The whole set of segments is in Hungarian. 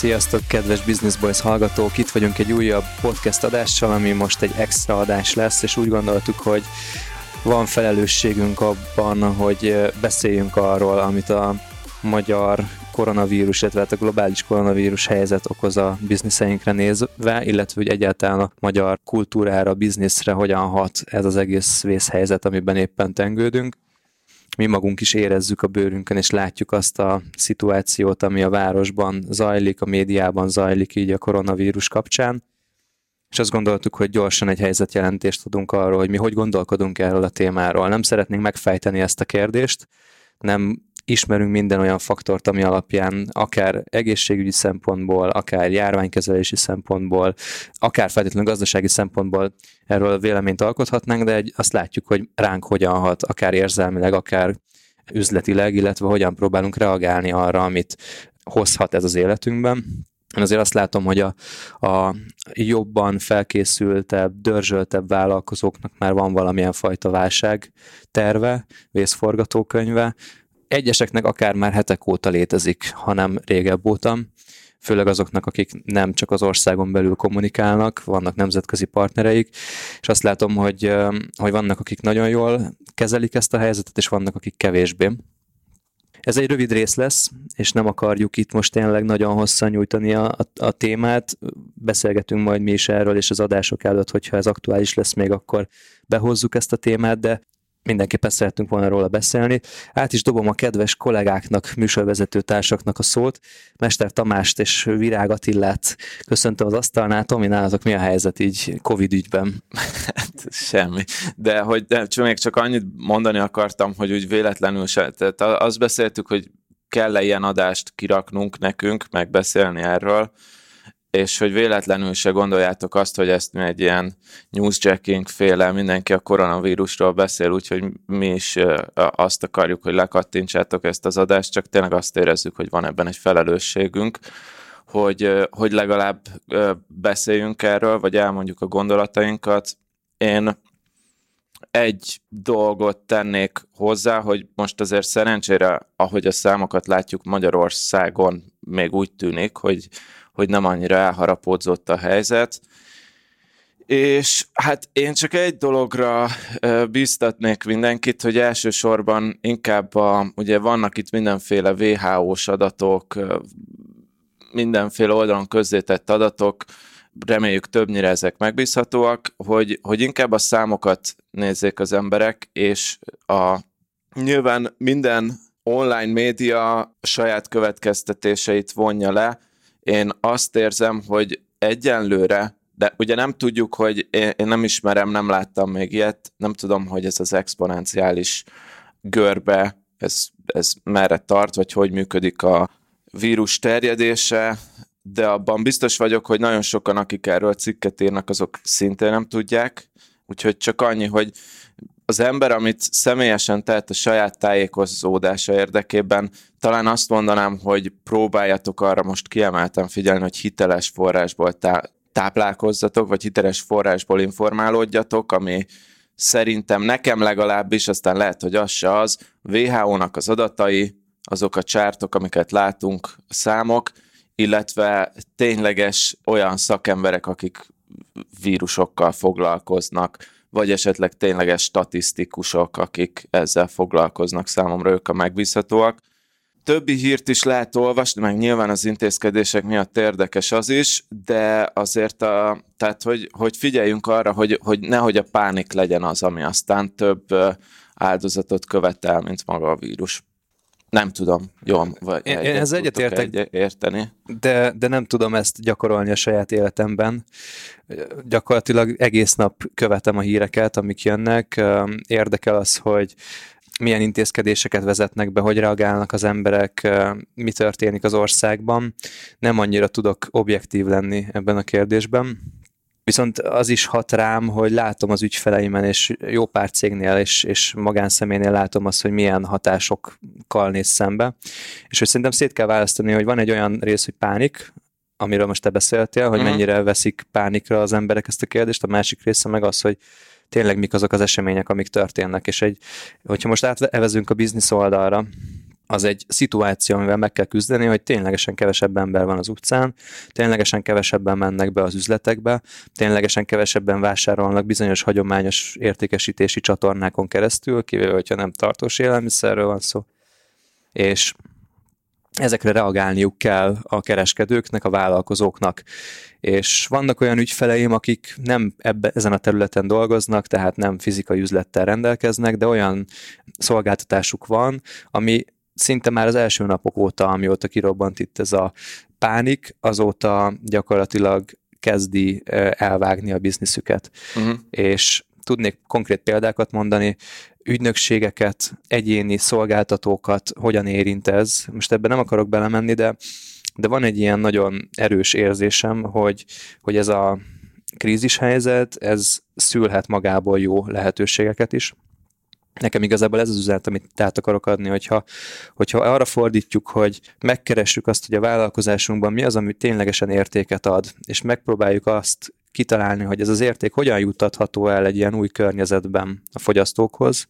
Sziasztok, kedves Business Boys hallgatók! Itt vagyunk egy újabb podcast adással, ami most egy extra adás lesz, és úgy gondoltuk, hogy van felelősségünk abban, hogy beszéljünk arról, amit a magyar koronavírus, illetve hát a globális koronavírus helyzet okoz a bizniszeinkre nézve, illetve hogy egyáltalán a magyar kultúrára, bizniszre hogyan hat ez az egész vészhelyzet, amiben éppen tengődünk mi magunk is érezzük a bőrünkön, és látjuk azt a szituációt, ami a városban zajlik, a médiában zajlik így a koronavírus kapcsán. És azt gondoltuk, hogy gyorsan egy helyzetjelentést adunk arról, hogy mi hogy gondolkodunk erről a témáról. Nem szeretnénk megfejteni ezt a kérdést, nem ismerünk minden olyan faktort, ami alapján akár egészségügyi szempontból, akár járványkezelési szempontból, akár feltétlenül gazdasági szempontból erről véleményt alkothatnánk, de azt látjuk, hogy ránk hogyan hat, akár érzelmileg, akár üzletileg, illetve hogyan próbálunk reagálni arra, amit hozhat ez az életünkben. Én azért azt látom, hogy a, a jobban felkészültebb, dörzsöltebb vállalkozóknak már van valamilyen fajta válság terve, vészforgatókönyve, egyeseknek akár már hetek óta létezik, hanem régebb óta, főleg azoknak, akik nem csak az országon belül kommunikálnak, vannak nemzetközi partnereik, és azt látom, hogy, hogy vannak, akik nagyon jól kezelik ezt a helyzetet, és vannak, akik kevésbé. Ez egy rövid rész lesz, és nem akarjuk itt most tényleg nagyon hosszan nyújtani a, a, a témát. Beszélgetünk majd mi is erről, és az adások előtt, hogyha ez aktuális lesz még, akkor behozzuk ezt a témát, de mindenképpen szerettünk volna róla beszélni. Át is dobom a kedves kollégáknak, műsorvezető társaknak a szót. Mester Tamást és Virág Attillát köszöntöm az asztalnál. Tomi, nálatok mi a helyzet így Covid ügyben? Hát, semmi. De hogy de, még csak annyit mondani akartam, hogy úgy véletlenül se. Tehát azt beszéltük, hogy kell-e ilyen adást kiraknunk nekünk, megbeszélni erről, és hogy véletlenül se gondoljátok azt, hogy ezt mi egy ilyen newsjacking féle, mindenki a koronavírusról beszél, úgyhogy mi is azt akarjuk, hogy lekattintsátok ezt az adást, csak tényleg azt érezzük, hogy van ebben egy felelősségünk, hogy, hogy legalább beszéljünk erről, vagy elmondjuk a gondolatainkat. Én egy dolgot tennék hozzá, hogy most azért szerencsére, ahogy a számokat látjuk Magyarországon, még úgy tűnik, hogy hogy nem annyira elharapódzott a helyzet. És hát én csak egy dologra bíztatnék mindenkit, hogy elsősorban inkább a, ugye vannak itt mindenféle WHO-s adatok, mindenféle oldalon közzétett adatok, reméljük többnyire ezek megbízhatóak, hogy, hogy inkább a számokat nézzék az emberek, és a nyilván minden online média saját következtetéseit vonja le, én azt érzem, hogy egyenlőre, de ugye nem tudjuk, hogy én, én nem ismerem, nem láttam még ilyet, nem tudom, hogy ez az exponenciális görbe, ez, ez merre tart, vagy hogy működik a vírus terjedése, de abban biztos vagyok, hogy nagyon sokan, akik erről cikket írnak, azok szintén nem tudják, úgyhogy csak annyi, hogy az ember, amit személyesen tehet a saját tájékozódása érdekében, talán azt mondanám, hogy próbáljatok arra most kiemelten figyelni, hogy hiteles forrásból tá- táplálkozzatok, vagy hiteles forrásból informálódjatok, ami szerintem nekem legalábbis, aztán lehet, hogy az se az, WHO-nak az adatai, azok a csártok, amiket látunk, a számok, illetve tényleges olyan szakemberek, akik vírusokkal foglalkoznak, vagy esetleg tényleges statisztikusok, akik ezzel foglalkoznak, számomra ők a megbízhatóak. Többi hírt is lehet olvasni, meg nyilván az intézkedések miatt érdekes az is, de azért a, tehát, hogy, hogy figyeljünk arra, hogy, hogy nehogy a pánik legyen az, ami aztán több áldozatot követel, mint maga a vírus. Nem tudom, jó, vagy én, egyet ez egyetértek, egy, érteni. De, de nem tudom ezt gyakorolni a saját életemben. Gyakorlatilag egész nap követem a híreket, amik jönnek. Érdekel az, hogy milyen intézkedéseket vezetnek be, hogy reagálnak az emberek, mi történik az országban. Nem annyira tudok objektív lenni ebben a kérdésben. Viszont az is hat rám, hogy látom az ügyfeleimen, és jó pár cégnél és, és magánszemélynél látom azt, hogy milyen hatásokkal néz szembe. És hogy szerintem szét kell választani, hogy van egy olyan rész, hogy pánik, amiről most te beszéltél, hogy uh-huh. mennyire veszik pánikra az emberek ezt a kérdést, a másik része meg az, hogy tényleg mik azok az események, amik történnek. És egy, hogyha most átvezünk a biznisz oldalra, az egy szituáció, amivel meg kell küzdeni, hogy ténylegesen kevesebb ember van az utcán, ténylegesen kevesebben mennek be az üzletekbe, ténylegesen kevesebben vásárolnak bizonyos hagyományos értékesítési csatornákon keresztül, kivéve, hogyha nem tartós élelmiszerről van szó. És ezekre reagálniuk kell a kereskedőknek, a vállalkozóknak. És vannak olyan ügyfeleim, akik nem ebbe, ezen a területen dolgoznak, tehát nem fizikai üzlettel rendelkeznek, de olyan szolgáltatásuk van, ami szinte már az első napok óta, amióta kirobbant itt ez a pánik, azóta gyakorlatilag kezdi elvágni a bizniszüket. Uh-huh. És tudnék konkrét példákat mondani, ügynökségeket, egyéni szolgáltatókat hogyan érint ez. Most ebben nem akarok belemenni, de, de van egy ilyen nagyon erős érzésem, hogy, hogy ez a krízishelyzet, ez szülhet magából jó lehetőségeket is. Nekem igazából ez az üzenet, amit át akarok adni, hogyha, hogyha arra fordítjuk, hogy megkeressük azt, hogy a vállalkozásunkban mi az, ami ténylegesen értéket ad, és megpróbáljuk azt kitalálni, hogy ez az érték hogyan juttatható el egy ilyen új környezetben a fogyasztókhoz,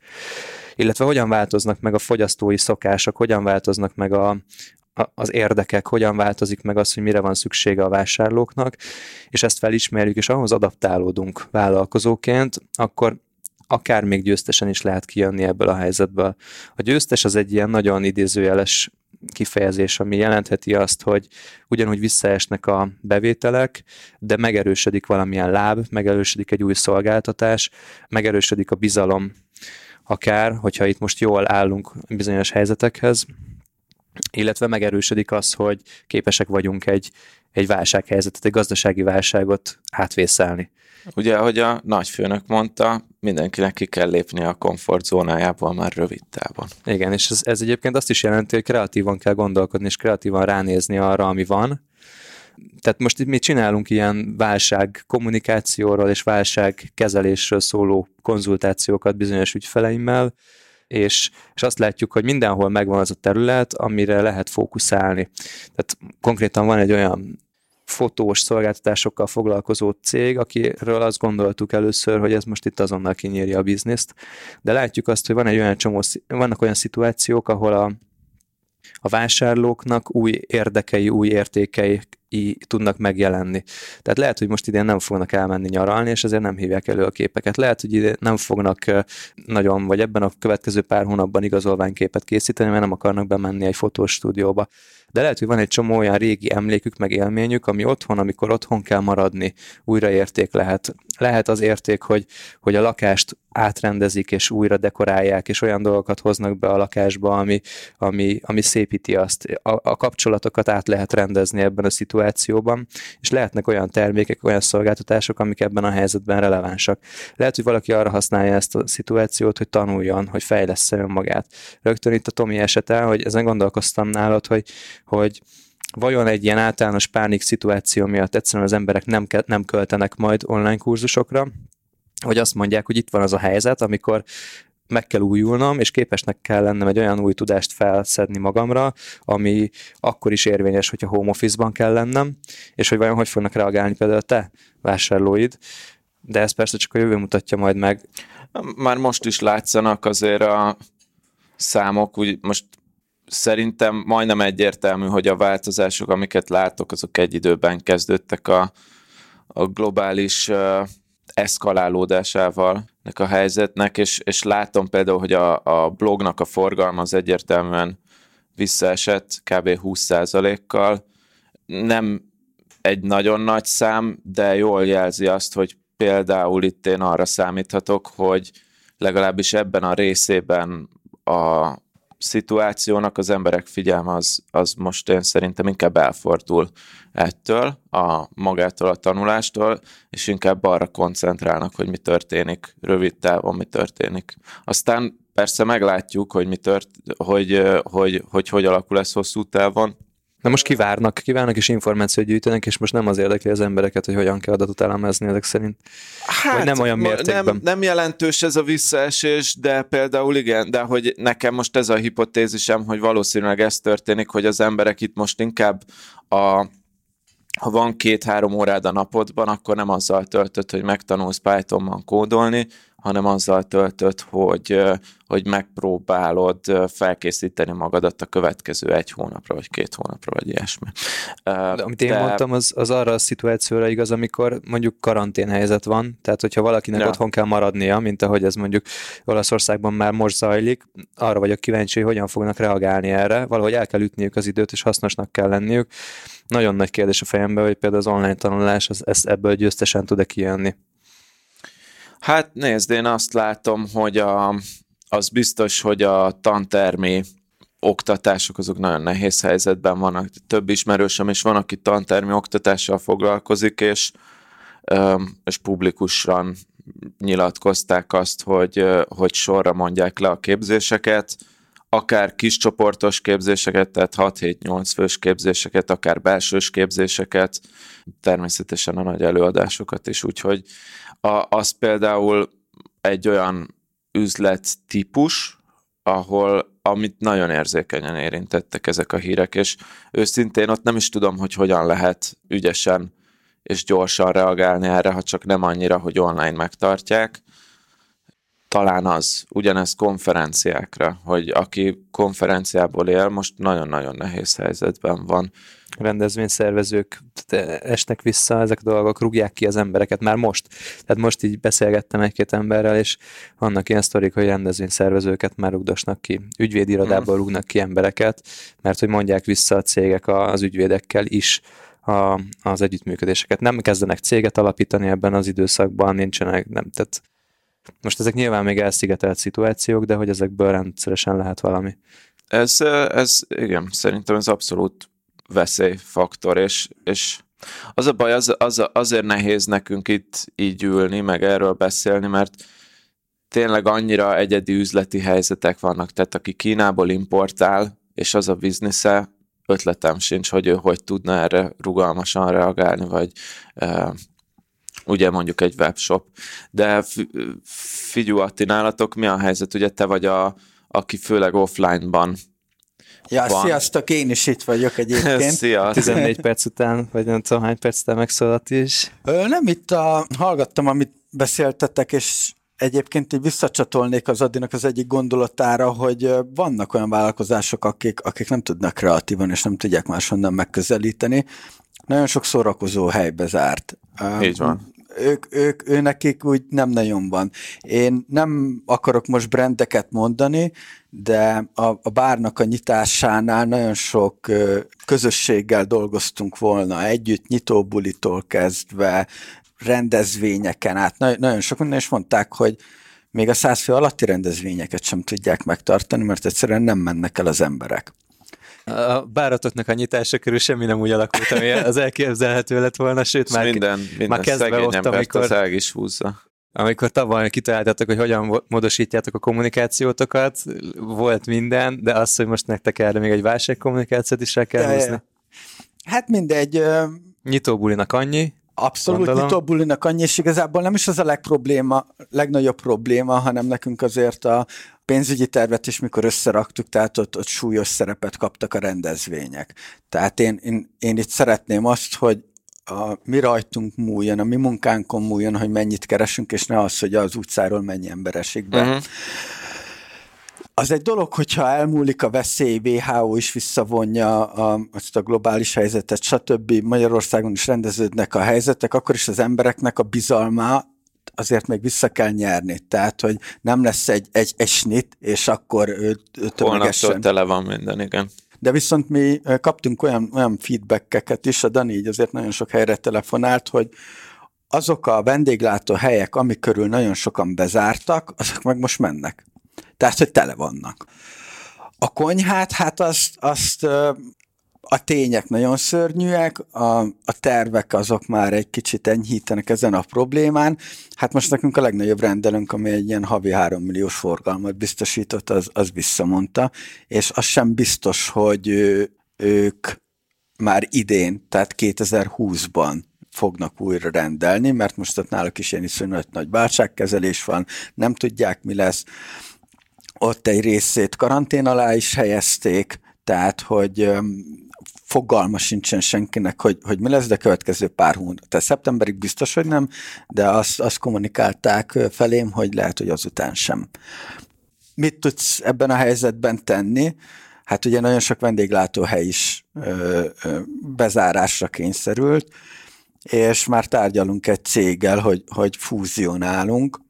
illetve hogyan változnak meg a fogyasztói szokások, hogyan változnak meg a, az érdekek, hogyan változik meg az, hogy mire van szüksége a vásárlóknak, és ezt felismerjük, és ahhoz adaptálódunk vállalkozóként, akkor akár még győztesen is lehet kijönni ebből a helyzetből. A győztes az egy ilyen nagyon idézőjeles kifejezés, ami jelentheti azt, hogy ugyanúgy visszaesnek a bevételek, de megerősödik valamilyen láb, megerősödik egy új szolgáltatás, megerősödik a bizalom, akár, hogyha itt most jól állunk bizonyos helyzetekhez, illetve megerősödik az, hogy képesek vagyunk egy, egy válsághelyzetet, egy gazdasági válságot átvészelni. Ugye, ahogy a nagyfőnök mondta, mindenkinek ki kell lépni a komfortzónájából már rövid távon. Igen, és ez, ez egyébként azt is jelenti, hogy kreatívan kell gondolkodni, és kreatívan ránézni arra, ami van. Tehát most itt mi csinálunk ilyen válság kommunikációról és válság kezelésről szóló konzultációkat bizonyos ügyfeleimmel, és, és azt látjuk, hogy mindenhol megvan az a terület, amire lehet fókuszálni. Tehát konkrétan van egy olyan fotós szolgáltatásokkal foglalkozó cég, akiről azt gondoltuk először, hogy ez most itt azonnal kinyírja a bizniszt, de látjuk azt, hogy van egy olyan csomó, vannak olyan szituációk, ahol a, a vásárlóknak új érdekei, új értékei tudnak megjelenni. Tehát lehet, hogy most idén nem fognak elmenni nyaralni, és ezért nem hívják elő a képeket. Lehet, hogy idén nem fognak nagyon, vagy ebben a következő pár hónapban igazolványképet készíteni, mert nem akarnak bemenni egy fotostúdióba de lehet, hogy van egy csomó olyan régi emlékük, meg élményük, ami otthon, amikor otthon kell maradni, újraérték lehet. Lehet az érték, hogy, hogy a lakást átrendezik, és újra dekorálják, és olyan dolgokat hoznak be a lakásba, ami, ami, ami szépíti azt. A, a kapcsolatokat át lehet rendezni ebben a szituációban, és lehetnek olyan termékek, olyan szolgáltatások, amik ebben a helyzetben relevánsak. Lehet, hogy valaki arra használja ezt a szituációt, hogy tanuljon, hogy fejlesz önmagát. Rögtön itt a Tomi esete, hogy ezen gondolkoztam nálad, hogy, hogy vajon egy ilyen általános pánik szituáció miatt egyszerűen az emberek nem, ke- nem költenek majd online kurzusokra, vagy azt mondják, hogy itt van az a helyzet, amikor meg kell újulnom, és képesnek kell lennem egy olyan új tudást felszedni magamra, ami akkor is érvényes, hogyha home office-ban kell lennem, és hogy vajon hogy fognak reagálni például te vásárlóid, de ez persze csak a jövő mutatja majd meg. Már most is látszanak azért a számok, úgy most szerintem majdnem egyértelmű, hogy a változások, amiket látok, azok egy időben kezdődtek a, a globális uh, eszkalálódásával a helyzetnek, és, és látom például, hogy a, a blognak a forgalma az egyértelműen visszaesett kb. 20%-kal. Nem egy nagyon nagy szám, de jól jelzi azt, hogy például itt én arra számíthatok, hogy legalábbis ebben a részében a szituációnak az emberek figyelme az, az most én szerintem inkább elfordul ettől, a magától a tanulástól, és inkább arra koncentrálnak, hogy mi történik rövid távon, mi történik. Aztán persze meglátjuk, hogy mi tört, hogy, hogy, hogy, hogy alakul ez hosszú távon, Na most kivárnak, kivárnak és információt gyűjtenek, és most nem az érdekli az embereket, hogy hogyan kell adatot elemezni ezek szerint. Hát, Vagy nem olyan mértékben. Nem, nem jelentős ez a visszaesés, de például igen, de hogy nekem most ez a hipotézisem, hogy valószínűleg ez történik, hogy az emberek itt most inkább a ha van két-három órád a napodban, akkor nem azzal töltött, hogy megtanulsz Pythonban kódolni, hanem azzal töltött, hogy, hogy megpróbálod felkészíteni magadat a következő egy hónapra, vagy két hónapra, vagy ilyesmi. De amit én De... mondtam, az, az arra a szituációra igaz, amikor mondjuk karanténhelyzet van, tehát hogyha valakinek ja. otthon kell maradnia, mint ahogy ez mondjuk Olaszországban már most zajlik, arra vagyok kíváncsi, hogy hogyan fognak reagálni erre, valahogy el kell ütniük az időt, és hasznosnak kell lenniük. Nagyon nagy kérdés a fejemben, hogy például az online tanulás az, ezt ebből győztesen tud-e kijönni. Hát nézd, én azt látom, hogy a, az biztos, hogy a tantermi oktatások azok nagyon nehéz helyzetben vannak. Több ismerősöm is van, aki tantermi oktatással foglalkozik, és, és publikusan nyilatkozták azt, hogy, hogy sorra mondják le a képzéseket, akár kiscsoportos képzéseket, tehát 6-7-8 fős képzéseket, akár belsős képzéseket, természetesen a nagy előadásokat is, úgyhogy a, az például egy olyan üzlet típus, ahol amit nagyon érzékenyen érintettek ezek a hírek, és őszintén ott nem is tudom, hogy hogyan lehet ügyesen és gyorsan reagálni erre, ha csak nem annyira, hogy online megtartják. Talán az, ugyanezt konferenciákra, hogy aki konferenciából él, most nagyon-nagyon nehéz helyzetben van rendezvényszervezők esnek vissza, ezek a dolgok rúgják ki az embereket már most. Tehát most így beszélgettem egy-két emberrel, és vannak ilyen sztorik, hogy rendezvényszervezőket már rugdosnak ki. Ügyvédirodából hmm. rúgnak ki embereket, mert hogy mondják vissza a cégek az ügyvédekkel is a, az együttműködéseket. Nem kezdenek céget alapítani ebben az időszakban, nincsenek, nem, tehát most ezek nyilván még elszigetelt szituációk, de hogy ezekből rendszeresen lehet valami. Ez, ez igen, szerintem ez abszolút veszélyfaktor, és, és az a baj, az, az, azért nehéz nekünk itt így ülni, meg erről beszélni, mert tényleg annyira egyedi üzleti helyzetek vannak, tehát aki Kínából importál, és az a biznisze, ötletem sincs, hogy ő hogy tudna erre rugalmasan reagálni, vagy ugye mondjuk egy webshop. De figyú Atti, nálatok mi a helyzet? Ugye te vagy a, aki főleg offline-ban Ja, van. sziasztok, én is itt vagyok egyébként. Szia. 14 perc után, vagy nem tudom hány perc után megszólalt is. Ö, nem itt a, hallgattam, amit beszéltetek, és egyébként így visszacsatolnék az Adinak az egyik gondolatára, hogy vannak olyan vállalkozások, akik, akik nem tudnak kreatívan, és nem tudják máshonnan megközelíteni. Nagyon sok szórakozó helybe zárt. Így van ők, ők, ő nekik úgy nem nagyon van. Én nem akarok most brendeket mondani, de a, a bárnak a nyitásánál nagyon sok közösséggel dolgoztunk volna együtt, nyitóbulitól kezdve, rendezvényeken át, na, nagyon sok minden, és mondták, hogy még a száz fő alatti rendezvényeket sem tudják megtartani, mert egyszerűen nem mennek el az emberek. A báratoknak a nyitása körül semmi nem úgy alakult, ami az elképzelhető lett volna, sőt már, minden, minden már kezdve ott, amikor... Az is húzza. Amikor tavaly kitaláltatok, hogy hogyan módosítjátok a kommunikációtokat, volt minden, de az, hogy most nektek erre még egy válságkommunikációt is el kell húzni. Hát mindegy. Nyitóbulinak annyi, Abszolút Gondolom. nyitóbulinak annyi, és igazából nem is az a legprobléma, legnagyobb probléma, hanem nekünk azért a pénzügyi tervet is, mikor összeraktuk, tehát ott, ott súlyos szerepet kaptak a rendezvények. Tehát én, én, én itt szeretném azt, hogy a mi rajtunk múljon, a mi munkánkon múljon, hogy mennyit keresünk, és ne az, hogy az utcáról mennyi ember esik be. Uh-huh. Az egy dolog, hogyha elmúlik a veszély, WHO is visszavonja a, azt a globális helyzetet, stb. Magyarországon is rendeződnek a helyzetek, akkor is az embereknek a bizalma azért még vissza kell nyerni. Tehát, hogy nem lesz egy, egy, egy snit, és akkor tömegesen... tele van minden, igen. De viszont mi kaptunk olyan, olyan feedbackeket is, a Dani így azért nagyon sok helyre telefonált, hogy azok a vendéglátó helyek, amik körül nagyon sokan bezártak, azok meg most mennek. Tehát, hogy tele vannak. A konyhát, hát azt, azt a tények nagyon szörnyűek, a, a tervek azok már egy kicsit enyhítenek ezen a problémán. Hát most nekünk a legnagyobb rendelőnk, ami egy ilyen havi 3 milliós forgalmat biztosított, az, az visszamondta, és az sem biztos, hogy ő, ők már idén, tehát 2020-ban fognak újra rendelni, mert most ott náluk is ilyen iszonyat nagy válságkezelés van, nem tudják, mi lesz. Ott egy részét karantén alá is helyezték, tehát, hogy fogalma sincsen senkinek, hogy, hogy mi lesz, de következő pár hónap. Tehát szeptemberig biztos, hogy nem, de azt, azt kommunikálták felém, hogy lehet, hogy azután sem. Mit tudsz ebben a helyzetben tenni? Hát ugye nagyon sok vendéglátóhely is ö, ö, bezárásra kényszerült, és már tárgyalunk egy céggel, hogy, hogy fúzionálunk,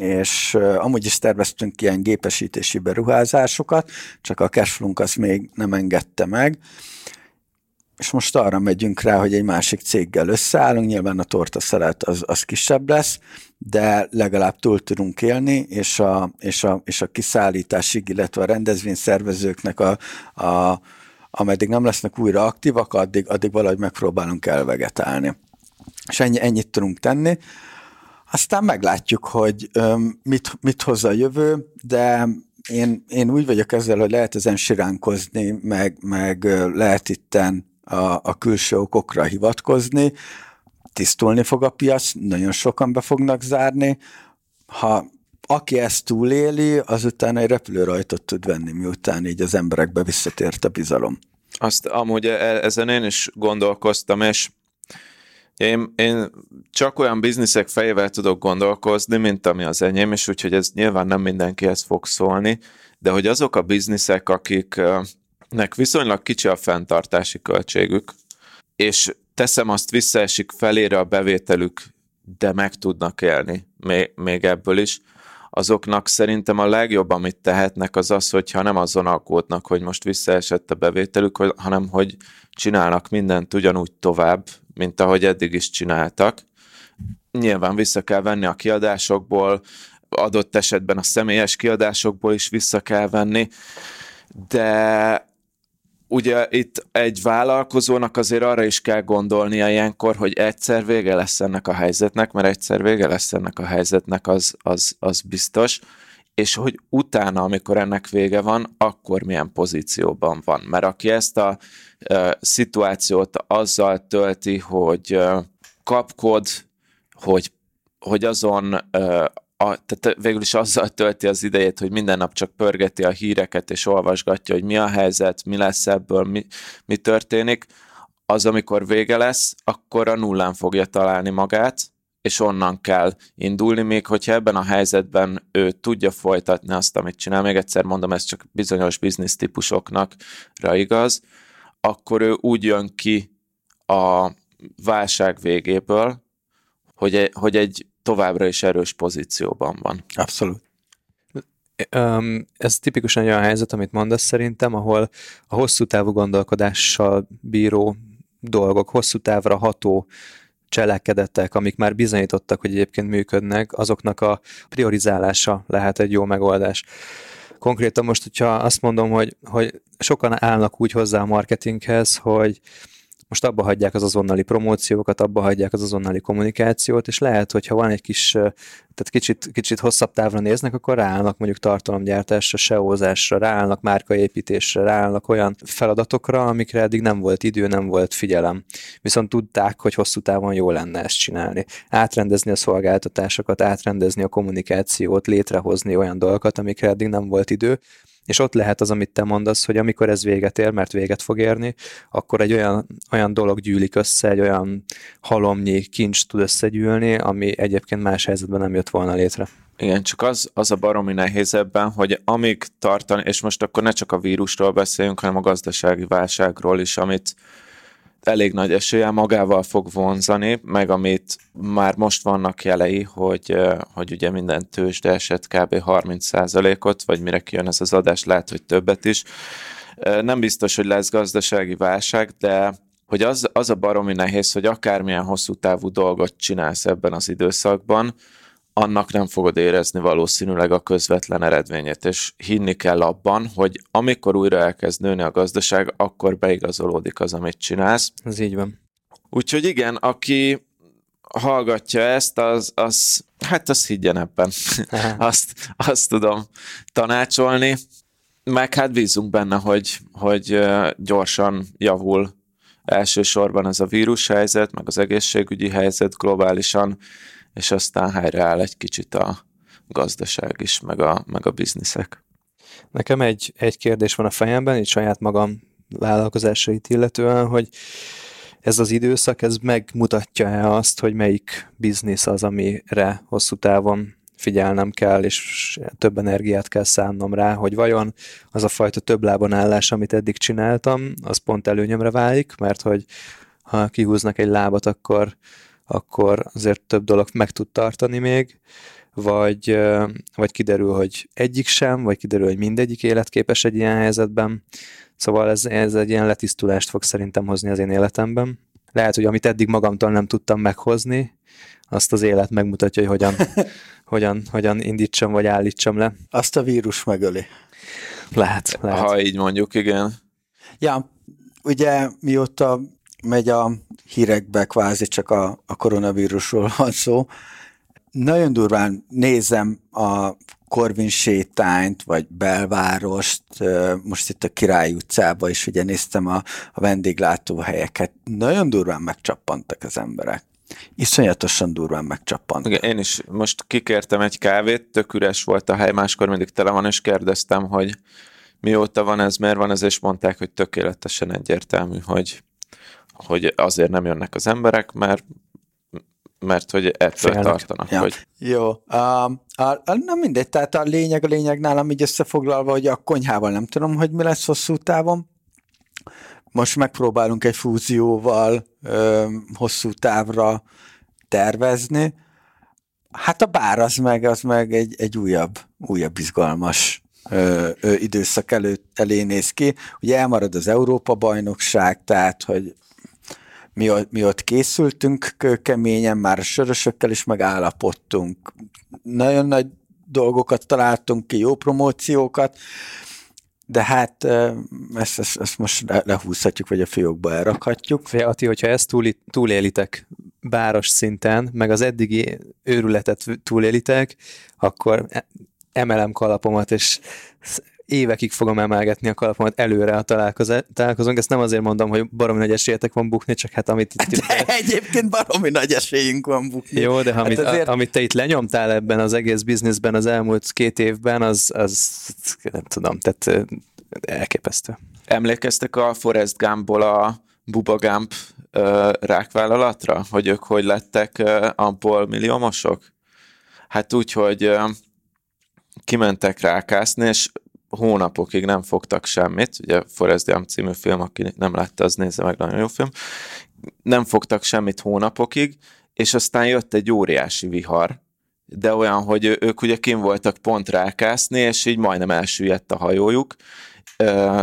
és amúgy is terveztünk ilyen gépesítési beruházásokat, csak a cashflow azt még nem engedte meg, és most arra megyünk rá, hogy egy másik céggel összeállunk, nyilván a torta szeret az, az kisebb lesz, de legalább túl tudunk élni, és a, és a, és a kiszállításig, illetve a rendezvényszervezőknek a, a ameddig nem lesznek újra aktívak, addig, addig valahogy megpróbálunk elvegetálni. És ennyi, ennyit tudunk tenni. Aztán meglátjuk, hogy mit, mit hoz a jövő, de én, én úgy vagyok ezzel, hogy lehet ezen siránkozni, meg, meg lehet itten a, a külső okokra hivatkozni, tisztulni fog a piac, nagyon sokan be fognak zárni. Ha aki ezt túléli, azután egy repülőrajtot tud venni, miután így az emberekbe visszatért a bizalom. Azt amúgy e, ezen én is gondolkoztam, és én, én csak olyan bizniszek fejével tudok gondolkozni, mint ami az enyém, és úgyhogy ez nyilván nem mindenkihez fog szólni, de hogy azok a bizniszek, akiknek viszonylag kicsi a fenntartási költségük, és teszem azt visszaesik felére a bevételük, de meg tudnak élni még, még ebből is, azoknak szerintem a legjobb, amit tehetnek, az az, hogyha nem azon aggódnak, hogy most visszaesett a bevételük, hanem hogy csinálnak mindent ugyanúgy tovább, mint ahogy eddig is csináltak. Nyilván vissza kell venni a kiadásokból, adott esetben a személyes kiadásokból is vissza kell venni, de ugye itt egy vállalkozónak azért arra is kell gondolnia ilyenkor, hogy egyszer vége lesz ennek a helyzetnek, mert egyszer vége lesz ennek a helyzetnek, az, az, az biztos, és hogy utána, amikor ennek vége van, akkor milyen pozícióban van. Mert aki ezt a uh, szituációt azzal tölti, hogy uh, kapkod, hogy, hogy azon uh, a, tehát végül is azzal tölti az idejét, hogy minden nap csak pörgeti a híreket, és olvasgatja, hogy mi a helyzet, mi lesz ebből, mi, mi történik, az, amikor vége lesz, akkor a nullán fogja találni magát, és onnan kell indulni, még hogyha ebben a helyzetben ő tudja folytatni azt, amit csinál, még egyszer mondom, ez csak bizonyos biznisz típusoknak igaz, akkor ő úgy jön ki a válság végéből, hogy, egy, hogy egy továbbra is erős pozícióban van. Abszolút. Ez tipikusan olyan helyzet, amit mondasz szerintem, ahol a hosszú távú gondolkodással bíró dolgok, hosszú távra ható cselekedetek, amik már bizonyítottak, hogy egyébként működnek, azoknak a priorizálása lehet egy jó megoldás. Konkrétan most, hogyha azt mondom, hogy, hogy sokan állnak úgy hozzá a marketinghez, hogy most abba hagyják az azonnali promóciókat, abba hagyják az azonnali kommunikációt, és lehet, hogyha van egy kis, tehát kicsit, kicsit hosszabb távra néznek, akkor ráállnak mondjuk tartalomgyártásra, SEO-zásra, ráállnak márkaépítésre, ráállnak olyan feladatokra, amikre eddig nem volt idő, nem volt figyelem. Viszont tudták, hogy hosszú távon jó lenne ezt csinálni. Átrendezni a szolgáltatásokat, átrendezni a kommunikációt, létrehozni olyan dolgokat, amikre eddig nem volt idő, és ott lehet az, amit te mondasz, hogy amikor ez véget ér, mert véget fog érni, akkor egy olyan, olyan dolog gyűlik össze, egy olyan halomnyi kincs tud összegyűlni, ami egyébként más helyzetben nem jött volna létre. Igen, csak az, az a baromi nehéz ebben, hogy amíg tartani, és most akkor ne csak a vírusról beszéljünk, hanem a gazdasági válságról is, amit elég nagy eséllyel magával fog vonzani, meg amit már most vannak jelei, hogy, hogy ugye minden tőzsde esett kb. 30%-ot, vagy mire kijön ez az adás, lehet, hogy többet is. Nem biztos, hogy lesz gazdasági válság, de hogy az, az a baromi nehéz, hogy akármilyen hosszú távú dolgot csinálsz ebben az időszakban, annak nem fogod érezni valószínűleg a közvetlen eredményét, és hinni kell abban, hogy amikor újra elkezd nőni a gazdaság, akkor beigazolódik az, amit csinálsz. Ez így van. Úgyhogy igen, aki hallgatja ezt, az, az hát az higgyen ebben. azt, azt tudom tanácsolni. Meg hát bízunk benne, hogy, hogy gyorsan javul elsősorban ez a vírushelyzet, meg az egészségügyi helyzet globálisan, és aztán helyreáll egy kicsit a gazdaság is, meg a, meg a bizniszek. Nekem egy, egy kérdés van a fejemben, így saját magam vállalkozásait illetően, hogy ez az időszak, ez megmutatja-e azt, hogy melyik biznisz az, amire hosszú távon figyelnem kell, és több energiát kell szánnom rá, hogy vajon az a fajta több lábon állás, amit eddig csináltam, az pont előnyömre válik, mert hogy ha kihúznak egy lábat, akkor, akkor azért több dolog meg tud tartani még, vagy, vagy kiderül, hogy egyik sem, vagy kiderül, hogy mindegyik életképes egy ilyen helyzetben. Szóval ez, ez egy ilyen letisztulást fog szerintem hozni az én életemben. Lehet, hogy amit eddig magamtól nem tudtam meghozni, azt az élet megmutatja, hogy hogyan, hogyan, hogyan indítsam vagy állítsam le. Azt a vírus megöli. Lehet, lehet. Ha így mondjuk, igen. Ja, ugye mióta megy a hírekbe kvázi csak a, a koronavírusról van szó, nagyon durván nézem a Korvin sétányt, vagy belvárost, most itt a Király utcába is ugye néztem a, a vendéglátóhelyeket, nagyon durván megcsappantak az emberek. Iszonyatosan durván megcsappantak. Igen, én is most kikértem egy kávét, tök üres volt a hely, máskor mindig tele van, és kérdeztem, hogy mióta van ez, miért van ez, és mondták, hogy tökéletesen egyértelmű, hogy, hogy azért nem jönnek az emberek, mert mert hogy ettől Félnek. tartanak. Ja. Hogy... Jó. A, a, a, nem mindegy, tehát a lényeg a lényeg nálam így összefoglalva, hogy a konyhával nem tudom, hogy mi lesz hosszú távon. Most megpróbálunk egy fúzióval ö, hosszú távra tervezni. Hát a bár az meg, az meg egy, egy újabb, újabb izgalmas ö, ö, időszak előtt elé néz ki. Ugye elmarad az Európa-bajnokság, tehát hogy mi, mi ott készültünk keményen, már sörösökkel is megállapodtunk. Nagyon nagy dolgokat találtunk ki, jó promóciókat, de hát ezt, ezt, ezt most lehúzhatjuk, vagy a fiókba elrakhatjuk. Fé, Ati, hogyha ezt túl, túlélitek báros szinten, meg az eddigi őrületet túlélitek, akkor e- emelem kalapomat, és évekig fogom emelgetni a kalapomat előre a találkozónk. Ezt nem azért mondom, hogy baromi nagy esélyetek van bukni, csak hát amit itt... De egyébként baromi nagy esélyünk van bukni. Jó, de hát amit, azért... a, amit te itt lenyomtál ebben az egész bizniszben az elmúlt két évben, az, az nem tudom, tehát elképesztő. Emlékeztek a Forest Gumpból a Buba Gump uh, rákvállalatra? Hogy ők hogy lettek abból milliómosok? Hát úgy, hogy kimentek rákászni, és hónapokig nem fogtak semmit, ugye Forrest Gump című film, aki nem látta, az nézze meg, nagyon jó film, nem fogtak semmit hónapokig, és aztán jött egy óriási vihar, de olyan, hogy ők ugye kim voltak pont rákászni, és így majdnem elsüllyedt a hajójuk.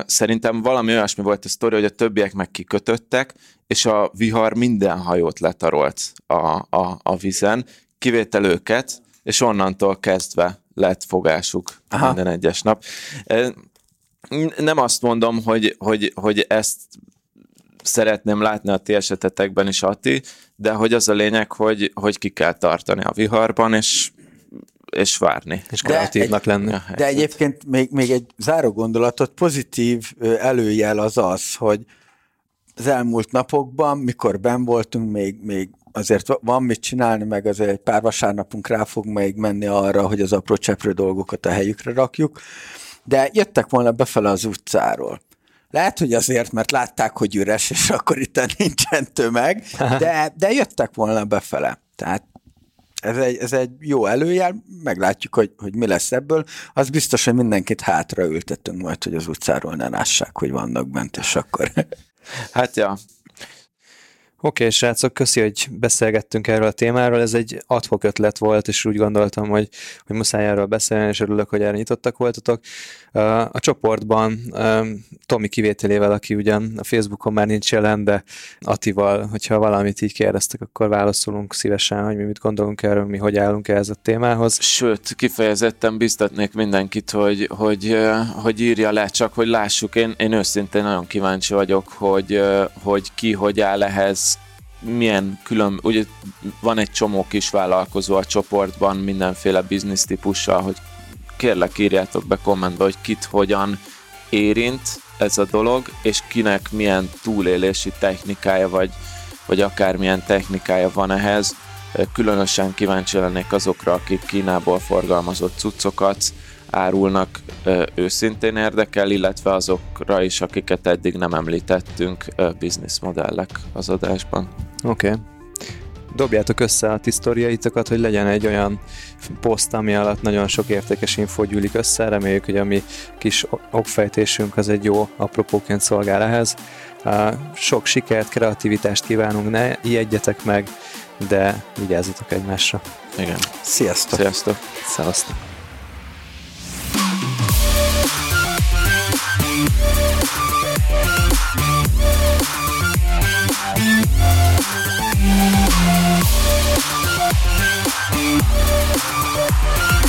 Szerintem valami olyasmi volt a sztori, hogy a többiek meg kikötöttek, és a vihar minden hajót letarolt a, a, a vizen, kivétel őket, és onnantól kezdve lett fogásuk Aha. minden egyes nap. Nem azt mondom, hogy, hogy, hogy ezt szeretném látni a ti esetetekben is, Ati, de hogy az a lényeg, hogy, hogy ki kell tartani a viharban, és és várni. És kreatívnak lenni. De egyébként még, még egy záró gondolatot, pozitív előjel az az, hogy az elmúlt napokban, mikor ben voltunk, még, még azért van mit csinálni, meg azért egy pár vasárnapunk rá fog még menni arra, hogy az apró cseprő dolgokat a helyükre rakjuk, de jöttek volna befele az utcáról. Lehet, hogy azért, mert látták, hogy üres, és akkor itt nincsen tömeg, de, de jöttek volna befele. Tehát ez egy, ez egy jó előjel, meglátjuk, hogy, hogy mi lesz ebből. Az biztos, hogy mindenkit hátra ültetünk majd, hogy az utcáról ne lássák, hogy vannak bent, és akkor... Hát ja, Oké, okay, srácok, köszi, hogy beszélgettünk erről a témáról. Ez egy adhok ötlet volt, és úgy gondoltam, hogy, hogy muszáj erről beszélni, és örülök, hogy erre nyitottak voltatok. A csoportban Tomi kivételével, aki ugyan a Facebookon már nincs jelen, de Atival, hogyha valamit így kérdeztek, akkor válaszolunk szívesen, hogy mi mit gondolunk erről, mi hogy állunk ehhez a témához. Sőt, kifejezetten biztatnék mindenkit, hogy, hogy, hogy írja le, csak hogy lássuk. Én, én őszintén nagyon kíváncsi vagyok, hogy, hogy ki hogy áll ehhez, milyen külön, ugye van egy csomó kis vállalkozó a csoportban mindenféle biznisz típussal, hogy kérlek írjátok be kommentbe, hogy kit hogyan érint ez a dolog, és kinek milyen túlélési technikája, vagy, vagy akármilyen technikája van ehhez. Különösen kíváncsi lennék azokra, akik Kínából forgalmazott cuccokat árulnak, őszintén érdekel, illetve azokra is, akiket eddig nem említettünk, bizniszmodellek az adásban. Oké. Okay dobjátok össze a tisztoriaitokat, hogy legyen egy olyan poszt, ami alatt nagyon sok értékes info gyűlik össze. Reméljük, hogy a mi kis okfejtésünk az egy jó apropóként szolgál ehhez. Sok sikert, kreativitást kívánunk, ne ijedjetek meg, de vigyázzatok egymásra. Igen. Sziasztok! Sziasztok! Sziasztok! We'll